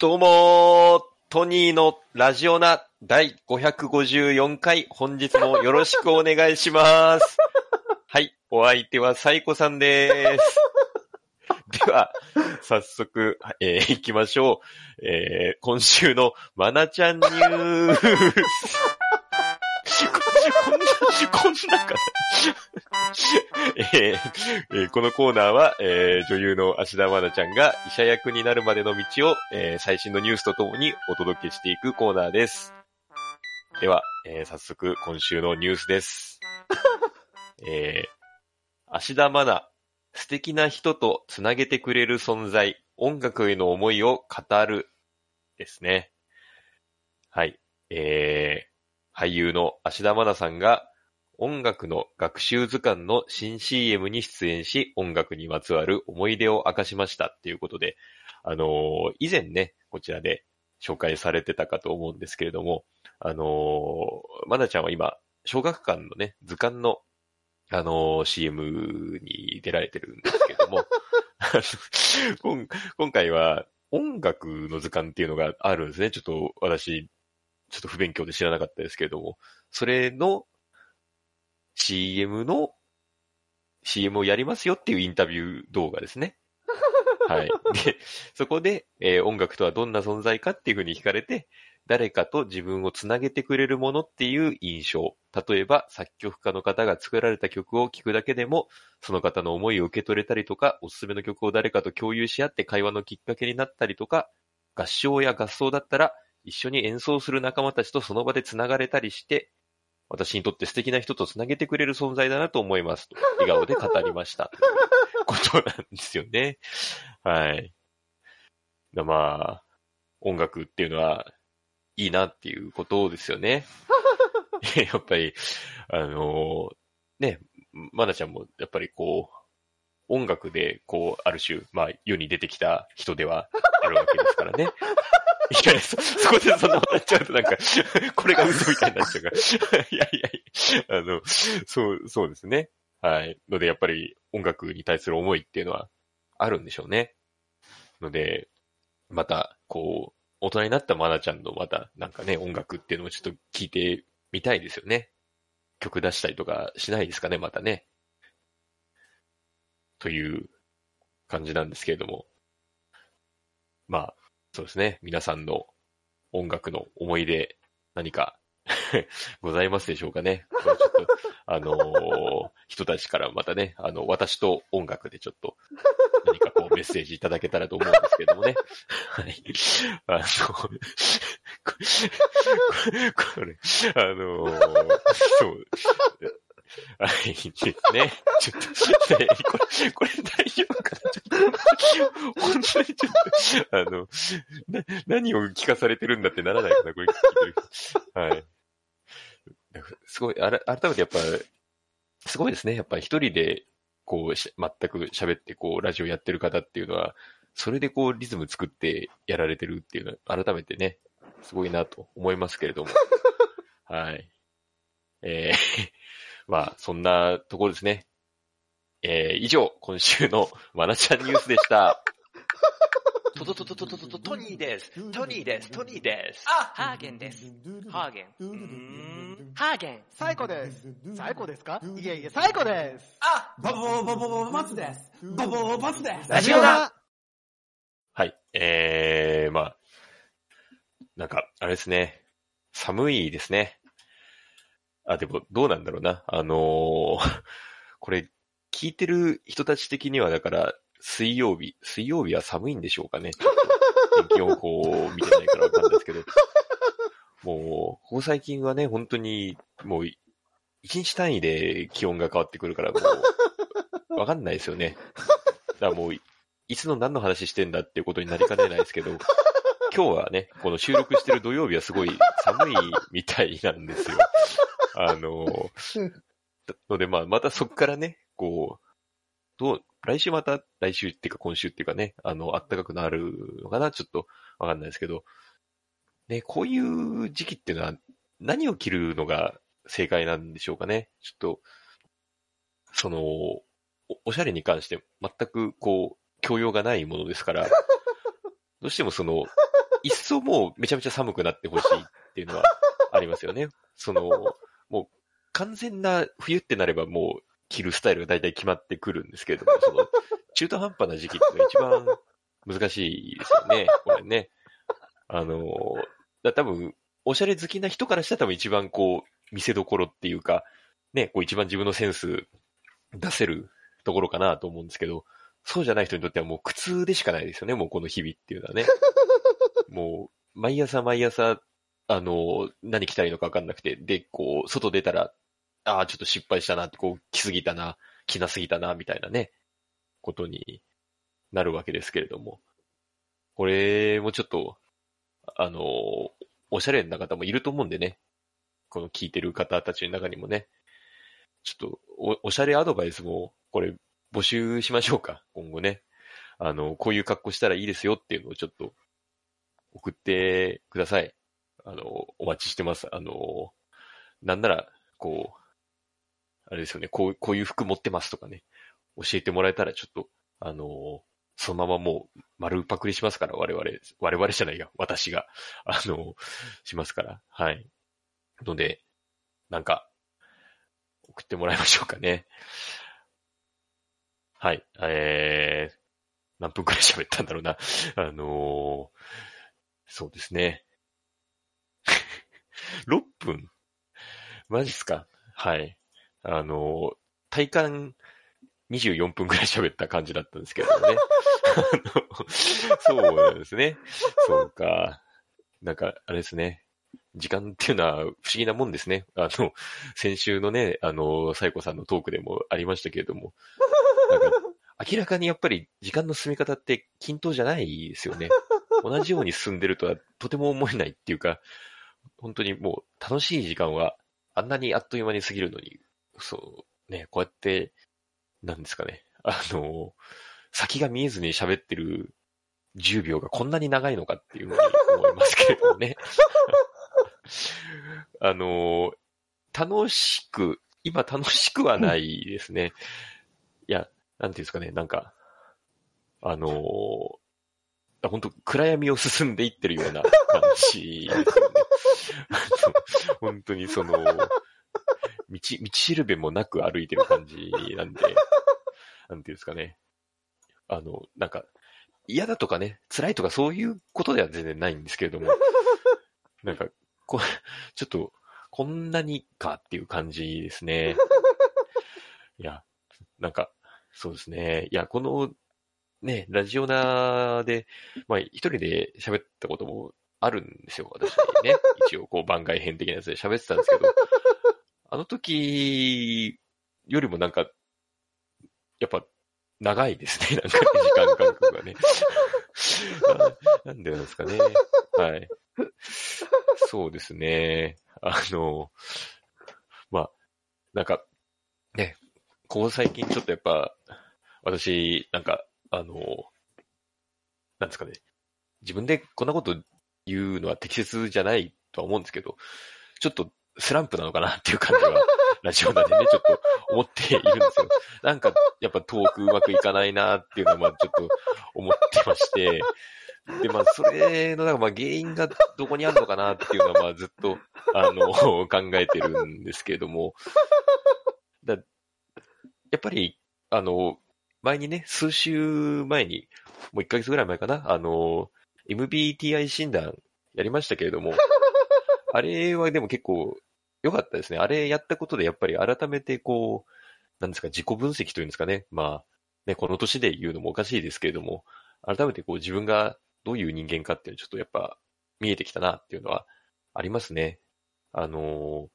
どうもー、トニーのラジオナ第554回、本日もよろしくお願いします。はい、お相手はサイコさんです。では、早速、えー行きましょう。えー今週のマナちゃんニュース。こんな、こんなかな。えーえーこのコーナーは、えー女優の芦田愛菜ちゃんが医者役になるまでの道を、えー最新のニュースとともにお届けしていくコーナーです。では、えー早速今週のニュースです。えー、芦田愛菜、素敵な人とつなげてくれる存在、音楽への思いを語るですね。はい。えー、俳優の芦田愛菜さんが音楽の学習図鑑の新 CM に出演し、音楽にまつわる思い出を明かしましたっていうことで、あのー以前ね、こちらで紹介されてたかと思うんですけれども、あのー、まなちゃんは今、小学館のね、図鑑の、あのー CM に出られてるんですけれども、今回は音楽の図鑑っていうのがあるんですね。ちょっと私、ちょっと不勉強で知らなかったですけれども、それの CM の CM をやりますよっていうインタビュー動画ですね。はい。で、そこで、えー音楽とはどんな存在かっていうふうに聞かれて、誰かと自分をつなげてくれるものっていう印象。例えば、作曲家の方が作られた曲を聴くだけでも、その方の思いを受け取れたりとか、おすすめの曲を誰かと共有し合って会話のきっかけになったりとか、合唱や合奏だったら、一緒に演奏する仲間たちとその場でつながれたりして、私にとって素敵な人とつなげてくれる存在だなと思いますと。笑顔で語りました。ことなんですよね。はい。だまあ、音楽っていうのは、いいなっていうことですよね。やっぱり、あのね、まなちゃんもやっぱりこう、音楽で、こう、ある種、まあ、世に出てきた人ではあるわけですからね。いや、そ、そこでそんなこと言っちゃうとなんか、これが嘘みたいになっちゃうから。いやいやいや、あの、そう、そうですね。はい。ので、やっぱり音楽に対する思いっていうのはあるんでしょうね。ので、また、こう、大人になったマナちゃんのまた、なんかね、音楽っていうのもちょっと聞いてみたいですよね。曲出したりとかしないですかね、またね。という感じなんですけれども。まあ、そうですね。皆さんの音楽の思い出、何か ございますでしょうかね。これちょっと、あのー人たちからまたね、あの、私と音楽でちょっと、何かこうメッセージいただけたらと思うんですけどもね。はい。あの、ここれ、あのーそう。はい、ね。ちょっと、ねこれ、これ大丈夫かな？ちょっと、本当にちょっと、あの、な、何を聞かされてるんだってならないかな、これ聞いてる人。はい。すごい、あら、改めてやっぱ、すごいですね。やっぱり一人で、こう、し全く喋って、こう、ラジオやってる方っていうのは、それでこう、リズム作ってやられてるっていうのは、改めてね、すごいなと思いますけれども。はい。えー、まあ、そんなところですね。えー、以上、今週のマナちゃんニュースでした。トトトトトトトトトニーです。トニーです。トニーです。あハーゲンです。ハーゲン。ハーゲン。最高です。最高ですか？いえいえ、最高です。あバボーバボーバツです。バボーバツです。ラジオだはい。えー、まあ、なんか、あれですね。寒いですね。あ、でも、どうなんだろうな。あのー これ、聞いてる人たち的には、だから、水曜日、水曜日は寒いんでしょうかね。ちょっと天気予報を見てないからわかんないですけど。もう、ここ最近はね、本当に、もう、一日単位で気温が変わってくるから、もう、わかんないですよね。だからもう、いつの何の話してんだっていうことになりかねないですけど、今日はね、この収録してる土曜日はすごい寒いみたいなんですよ。あの、のでまあ、またそこからね、こう、どう、来週また、来週っていうか今週っていうかね、あの、暖かくなるのかなちょっとわかんないですけど、ね、こういう時期っていうのは何を着るのが正解なんでしょうかね。ちょっと、その、おおしゃれに関して全くこう、教養がないものですから、どうしてもその、一層もうめちゃめちゃ寒くなってほしいっていうのはありますよね。その、完全な冬ってなればもう着るスタイルが大体決まってくるんですけれども、その 中途半端な時期って一番難しいですよね、これね。あの、だ多分、おしゃれ好きな人からしたら多分一番こう、見せどころっていうか、ね、こう一番自分のセンス出せるところかなと思うんですけど、そうじゃない人にとってはもう苦痛でしかないですよね、もうこの日々っていうのはね。もう、毎朝毎朝、あの、何着たらいいのかわかんなくて、で、こう、外出たら、ああ、ちょっと失敗したな、こう、着すぎたな、着なすぎたな、みたいなね、ことになるわけですけれども。これもちょっと、あの、おしゃれな方もいると思うんでね。この聞いてる方たちの中にもね。ちょっとお、おしゃれアドバイスも、これ、募集しましょうか。今後ね。あの、こういう格好したらいいですよっていうのをちょっと、送ってください。あの、お待ちしてます。あの、なんなら、こう、あれですよね、こう、こういう服持ってますとかね、教えてもらえたらちょっと、あの、そのままもう丸パクリしますから、我々、我々じゃないや、私が、あの、しますから、はい。ので、なんか、送ってもらいましょうかね。はい、えー、何分くらい喋ったんだろうな。あのー、そうですね。6分？マジっすか？はい。あの、体感24分くらい喋った感じだったんですけどね。そうなんですね。そうか。なんか、あれですね。時間っていうのは不思議なもんですね。あの、先週のね、あの、サイコさんのトークでもありましたけれども、明らかにやっぱり時間の進み方って均等じゃないですよね。同じように進んでるとはとても思えないっていうか、本当にもう楽しい時間はあんなにあっという間に過ぎるのに、そう、ね、こうやって、なんですかね、あの、先が見えずに喋ってる10秒がこんなに長いのかっていうふうに思いますけれどもね。あの、楽しく、今楽しくはないですね。いや、なんていうんですかね、なんか、あのー、本当暗闇を進んでいってるような感じですよね。本当にその、道、道しるべもなく歩いてる感じなんで、なんていうんですかね。あの、なんか、嫌だとかね、辛いとかそういうことでは全然ないんですけれども、なんか、こちょっと、こんなにかっていう感じですね。いや、なんか、そうですね。いや、この、ね、ラジオナで、まあ、一人で喋ったこともあるんですよ、私ね。一応、こう、番外編的なやつで喋ってたんですけど、あの時よりもなんか、やっぱ、長いですね、なんか、時間感覚がね。な なんでなんですかね。はい。そうですね。あの、まあ、なんか、ね、ここ最近ちょっとやっぱ、私、なんか、あの、なんですかね。自分でこんなこと言うのは適切じゃないとは思うんですけど、ちょっとスランプなのかなっていう感じは、ラジオなんでね、ちょっと思っているんですよ。なんか、やっぱトークうまくいかないなっていうのは、まあちょっと思ってまして、で、まあ、それの、なんかまあ原因がどこにあるのかなっていうのは、まあずっと、あの、考えてるんですけれども、だやっぱり、あの、前にね、数週前に、もう1ヶ月ぐらい前かな、あの、MBTI 診断やりましたけれども、あれはでも結構良かったですね。あれやったことでやっぱり改めてこう、なんですか、自己分析というんですかね。まあ、ね、この年で言うのもおかしいですけれども、改めてこう自分がどういう人間かっていうのちょっとやっぱ見えてきたなっていうのはありますね。あの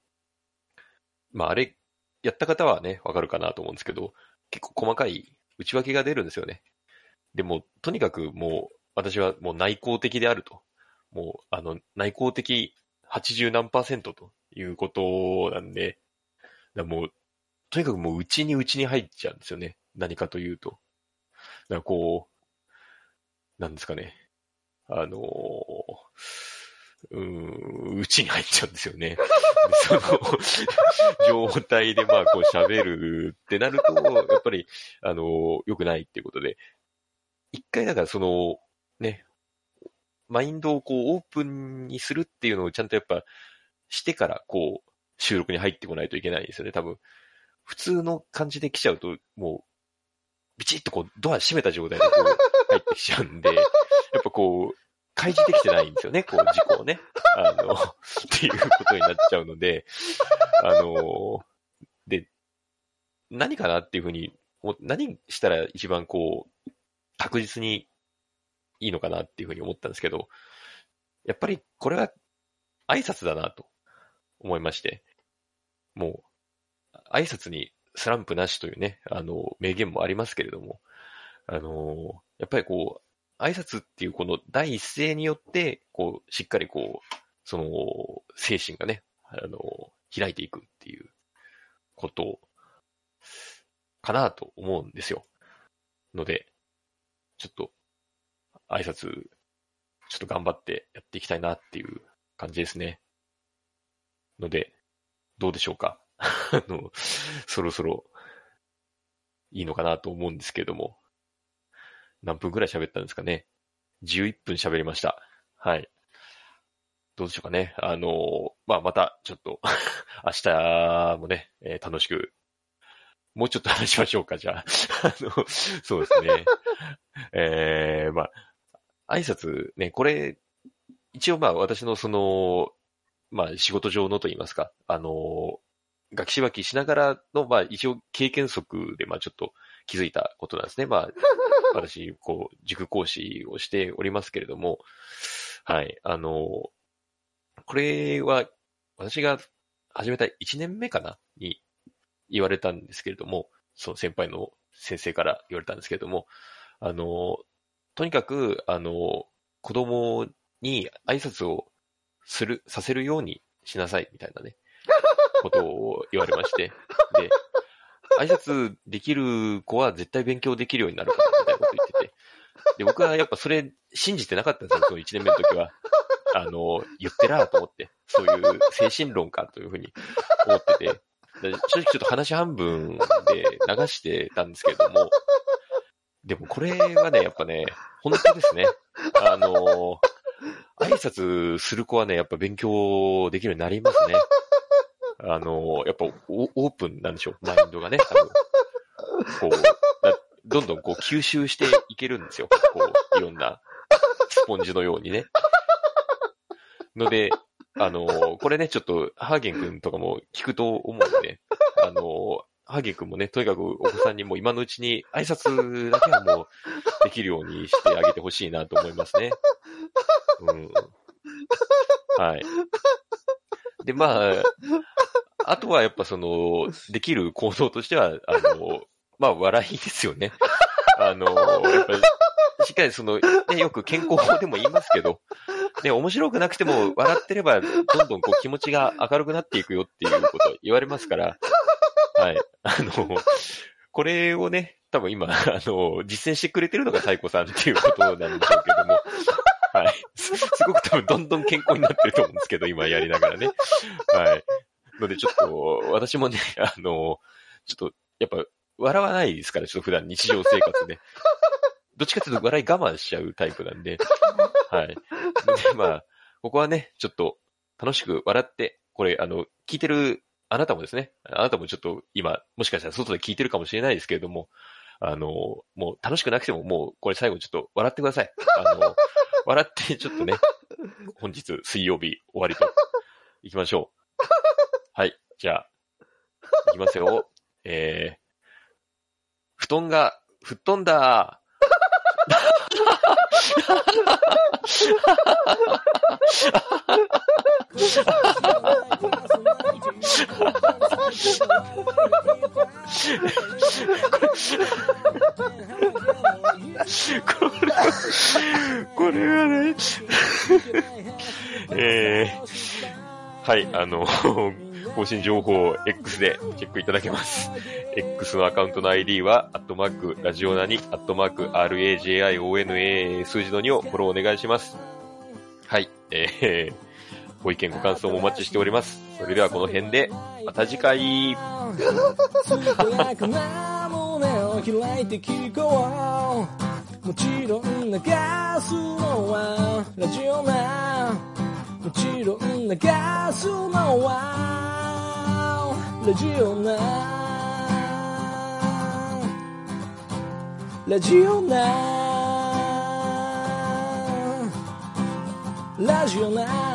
まあ、あれ、やった方はね、わかるかなと思うんですけど、結構細かい内訳が出るんですよね。でも、とにかくもう、私はもう内向的であると。もう、あの、内向的80何パーセントということなんで、だもう、とにかくもう内に内に入っちゃうんですよね。何かというと。だからこう、なんですかね。あのうん、内に入っちゃうんですよね。その 状態でまあこう喋るってなると、やっぱり、あの良くないっていうことで、一回だからその、ね、マインドをこうオープンにするっていうのをちゃんとやっぱしてからこう収録に入ってこないといけないんですよね、多分。普通の感じで来ちゃうと、もう、ビチッとこうドア閉めた状態でこう入ってきちゃうんで、やっぱこう、開示できてないんですよね、こう事故をね。あの、っていうことになっちゃうので、あの、で、何かなっていうふうに、も何したら一番こう、確実にいいのかなっていうふうに思ったんですけど、やっぱりこれは挨拶だなと思いまして、もう、挨拶にスランプなしというね、あの、名言もありますけれども、あの、やっぱりこう、挨拶っていうこの第一声によって、こう、しっかりこう、その、精神がね、あの、開いていくっていうことかなと思うんですよ。ので、ちょっと、挨拶、ちょっと頑張ってやっていきたいなっていう感じですね。ので、どうでしょうか？あの、そろそろ、いいのかなと思うんですけれども、何分くらい喋ったんですかね？11分喋りました。はい。どうでしょうかね？あの、まあ、また、ちょっと、明日もね、えー楽しく、もうちょっと話しましょうか、じゃあ。あの、そうですね。えー、まあ、挨拶ね、これ、一応まあ、私のその、まあ、仕事上のと言いますか、あの、学士脇しながらの、まあ、一応経験則で、まあ、ちょっと気づいたことなんですね。まあ、私、こう、塾講師をしておりますけれども、はい、あの、これは、私が始めた1年目かなに言われたんですけれども、その先輩の先生から言われたんですけれども、あの、とにかく、あの、子供に挨拶をする、させるようにしなさい、みたいなね、ことを言われまして、で、挨拶できる子は絶対勉強できるようになるから、みたいなこと言ってて、で、僕はやっぱそれ信じてなかったんですよ、その1年目の時は。あの、言ってらーと思って、そういう精神論かというふうに思ってて、で正直ちょっと話半分で流してたんですけれども、でもこれはね、やっぱね、本当ですね。あの、挨拶する子はね、やっぱ勉強できるようになりますね。あの、やっぱオープンなんでしょう、マインドがね。多分こう、どんどんこう吸収していけるんですよ。こう、いろんなスポンジのようにね。ので、あの、これね、ちょっと、ハーゲン君とかも聞くと思うんで、あの、ハゲ君もね、とにかくお子さんにも今のうちに挨拶だけはもうできるようにしてあげてほしいなと思いますね。うん。はい。で、まあ、あとはやっぱその、できる行動としては、あの、まあ、笑いですよね。あの、やっぱり、しっかりその、ね、よく健康法でも言いますけど、ね、面白くなくても笑ってれば、どんどんこう気持ちが明るくなっていくよっていうこと言われますから、はい。あの、これをね、多分今、あの、実践してくれてるのが太鼓さんっていうことなんでしょうけども、はい。すすごく多分どんどん健康になってると思うんですけど、今やりながらね。はい。のでちょっと、私もね、あの、ちょっと、やっぱ、笑わないですから、ちょっと普段日常生活で。どっちかというと笑い我慢しちゃうタイプなんで、はい。で、まあ、ここはね、ちょっと楽しく笑って、これ、あの、聞いてるあなたもですね、あなたもちょっと今、もしかしたら外で聞いてるかもしれないですけれども、あの、もう楽しくなくても、もうこれ最後ちょっと笑ってください。あの、笑ってちょっとね、本日水曜日終わりと行きましょう。はい。じゃあ、行きますよ。えー、布団が吹っ飛んだ。これは、これはね、えー、はい、あの、更新情報を X でチェックいただけます。X のアカウントの ID は、アットマーク、ラジオナに、アットマーク、RAJIONA 数字の2をフォローお願いします。はい、えー、ご意見ご感想もお待ちしております。それではこの辺で、また次回。もちろん流すのはラジオなもちろん流すのはラジオなラジオなラジオな